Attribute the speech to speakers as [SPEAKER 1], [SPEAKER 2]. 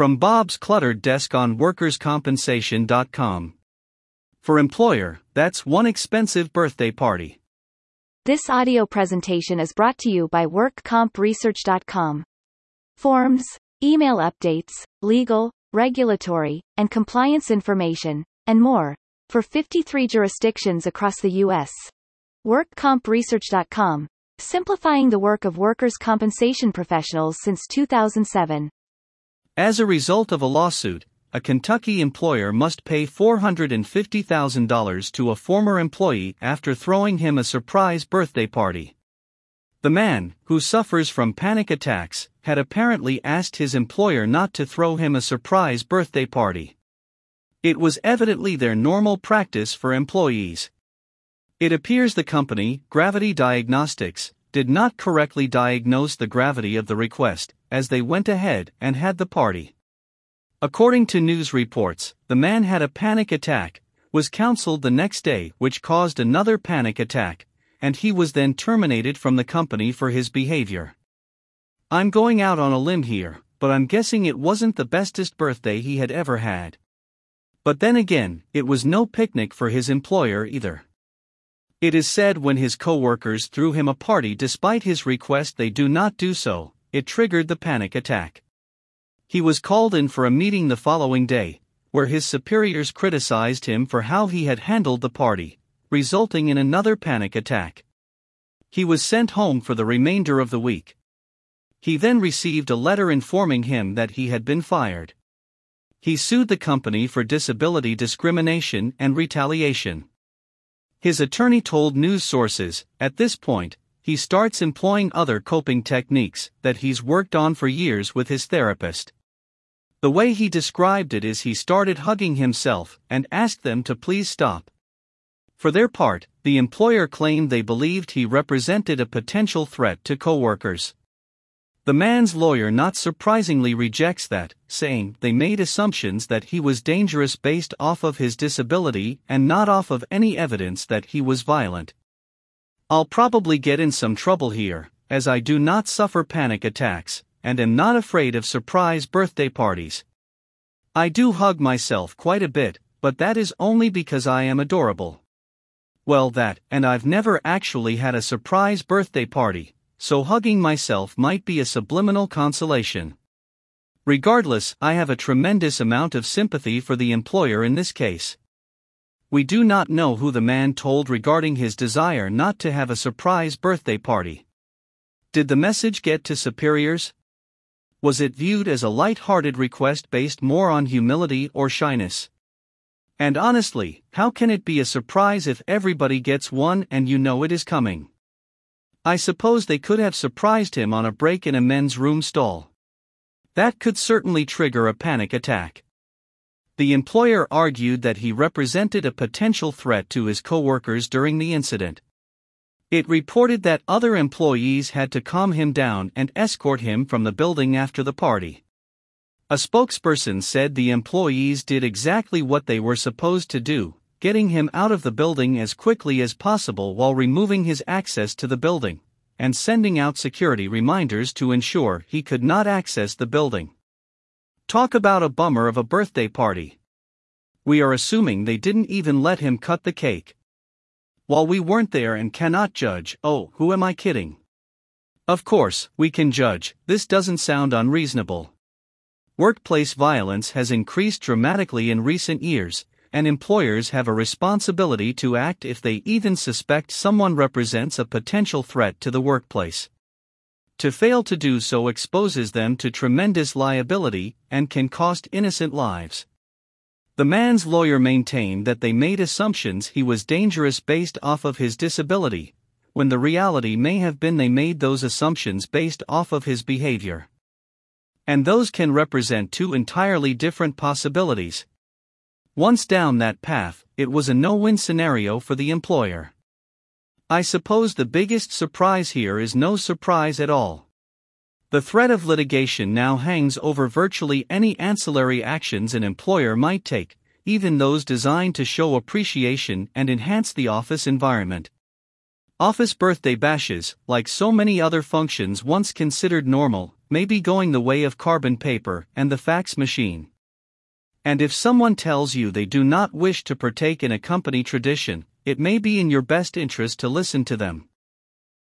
[SPEAKER 1] From Bob's cluttered desk on workerscompensation.com. For employer, that's one expensive birthday party.
[SPEAKER 2] This audio presentation is brought to you by WorkCompResearch.com. Forms, email updates, legal, regulatory, and compliance information, and more, for 53 jurisdictions across the U.S. WorkCompResearch.com, simplifying the work of workers' compensation professionals since 2007.
[SPEAKER 1] As a result of a lawsuit, a Kentucky employer must pay $450,000 to a former employee after throwing him a surprise birthday party. The man, who suffers from panic attacks, had apparently asked his employer not to throw him a surprise birthday party. It was evidently their normal practice for employees. It appears the company, Gravity Diagnostics, did not correctly diagnose the gravity of the request, as they went ahead and had the party. According to news reports, the man had a panic attack, was counseled the next day, which caused another panic attack, and he was then terminated from the company for his behavior. I'm going out on a limb here, but I'm guessing it wasn't the bestest birthday he had ever had. But then again, it was no picnic for his employer either. It is said when his coworkers threw him a party despite his request they do not do so, it triggered the panic attack. He was called in for a meeting the following day, where his superiors criticized him for how he had handled the party, resulting in another panic attack. He was sent home for the remainder of the week. He then received a letter informing him that he had been fired. He sued the company for disability discrimination and retaliation. His attorney told news sources, at this point, he starts employing other coping techniques that he's worked on for years with his therapist. The way he described it is he started hugging himself and asked them to please stop. For their part, the employer claimed they believed he represented a potential threat to coworkers. The man's lawyer not surprisingly rejects that, saying they made assumptions that he was dangerous based off of his disability and not off of any evidence that he was violent. I'll probably get in some trouble here, as I do not suffer panic attacks, and am not afraid of surprise birthday parties. I do hug myself quite a bit, but that is only because I am adorable. Well, that, and I've never actually had a surprise birthday party, so hugging myself might be a subliminal consolation. Regardless, I have a tremendous amount of sympathy for the employer in this case. We do not know who the man told regarding his desire not to have a surprise birthday party. Did the message get to superiors? was it viewed as a light-hearted request based more on humility or shyness? And honestly, how can it be a surprise if everybody gets one and you know it is coming? I suppose they could have surprised him on a break in a men's room stall. That could certainly trigger a panic attack. The employer argued that he represented a potential threat to his coworkers during the incident. It reported that other employees had to calm him down and escort him from the building after the party. A spokesperson said the employees did exactly what they were supposed to do, getting him out of the building as quickly as possible while removing his access to the building, and sending out security reminders to ensure he could not access the building. Talk about a bummer of a birthday party. We are assuming they didn't even let him cut the cake. While we weren't there and cannot judge, oh, who am I kidding? Of course, we can judge, this doesn't sound unreasonable. Workplace violence has increased dramatically in recent years, and employers have a responsibility to act if they even suspect someone represents a potential threat to the workplace. To fail to do so exposes them to tremendous liability and can cost innocent lives. The man's lawyer maintained that they made assumptions he was dangerous based off of his disability, when the reality may have been they made those assumptions based off of his behavior. And those can represent two entirely different possibilities. Once down that path, it was a no win scenario for the employer. I suppose the biggest surprise here is no surprise at all. The threat of litigation now hangs over virtually any ancillary actions an employer might take, even those designed to show appreciation and enhance the office environment. Office birthday bashes, like so many other functions once considered normal, may be going the way of carbon paper and the fax machine. And if someone tells you they do not wish to partake in a company tradition, it may be in your best interest to listen to them.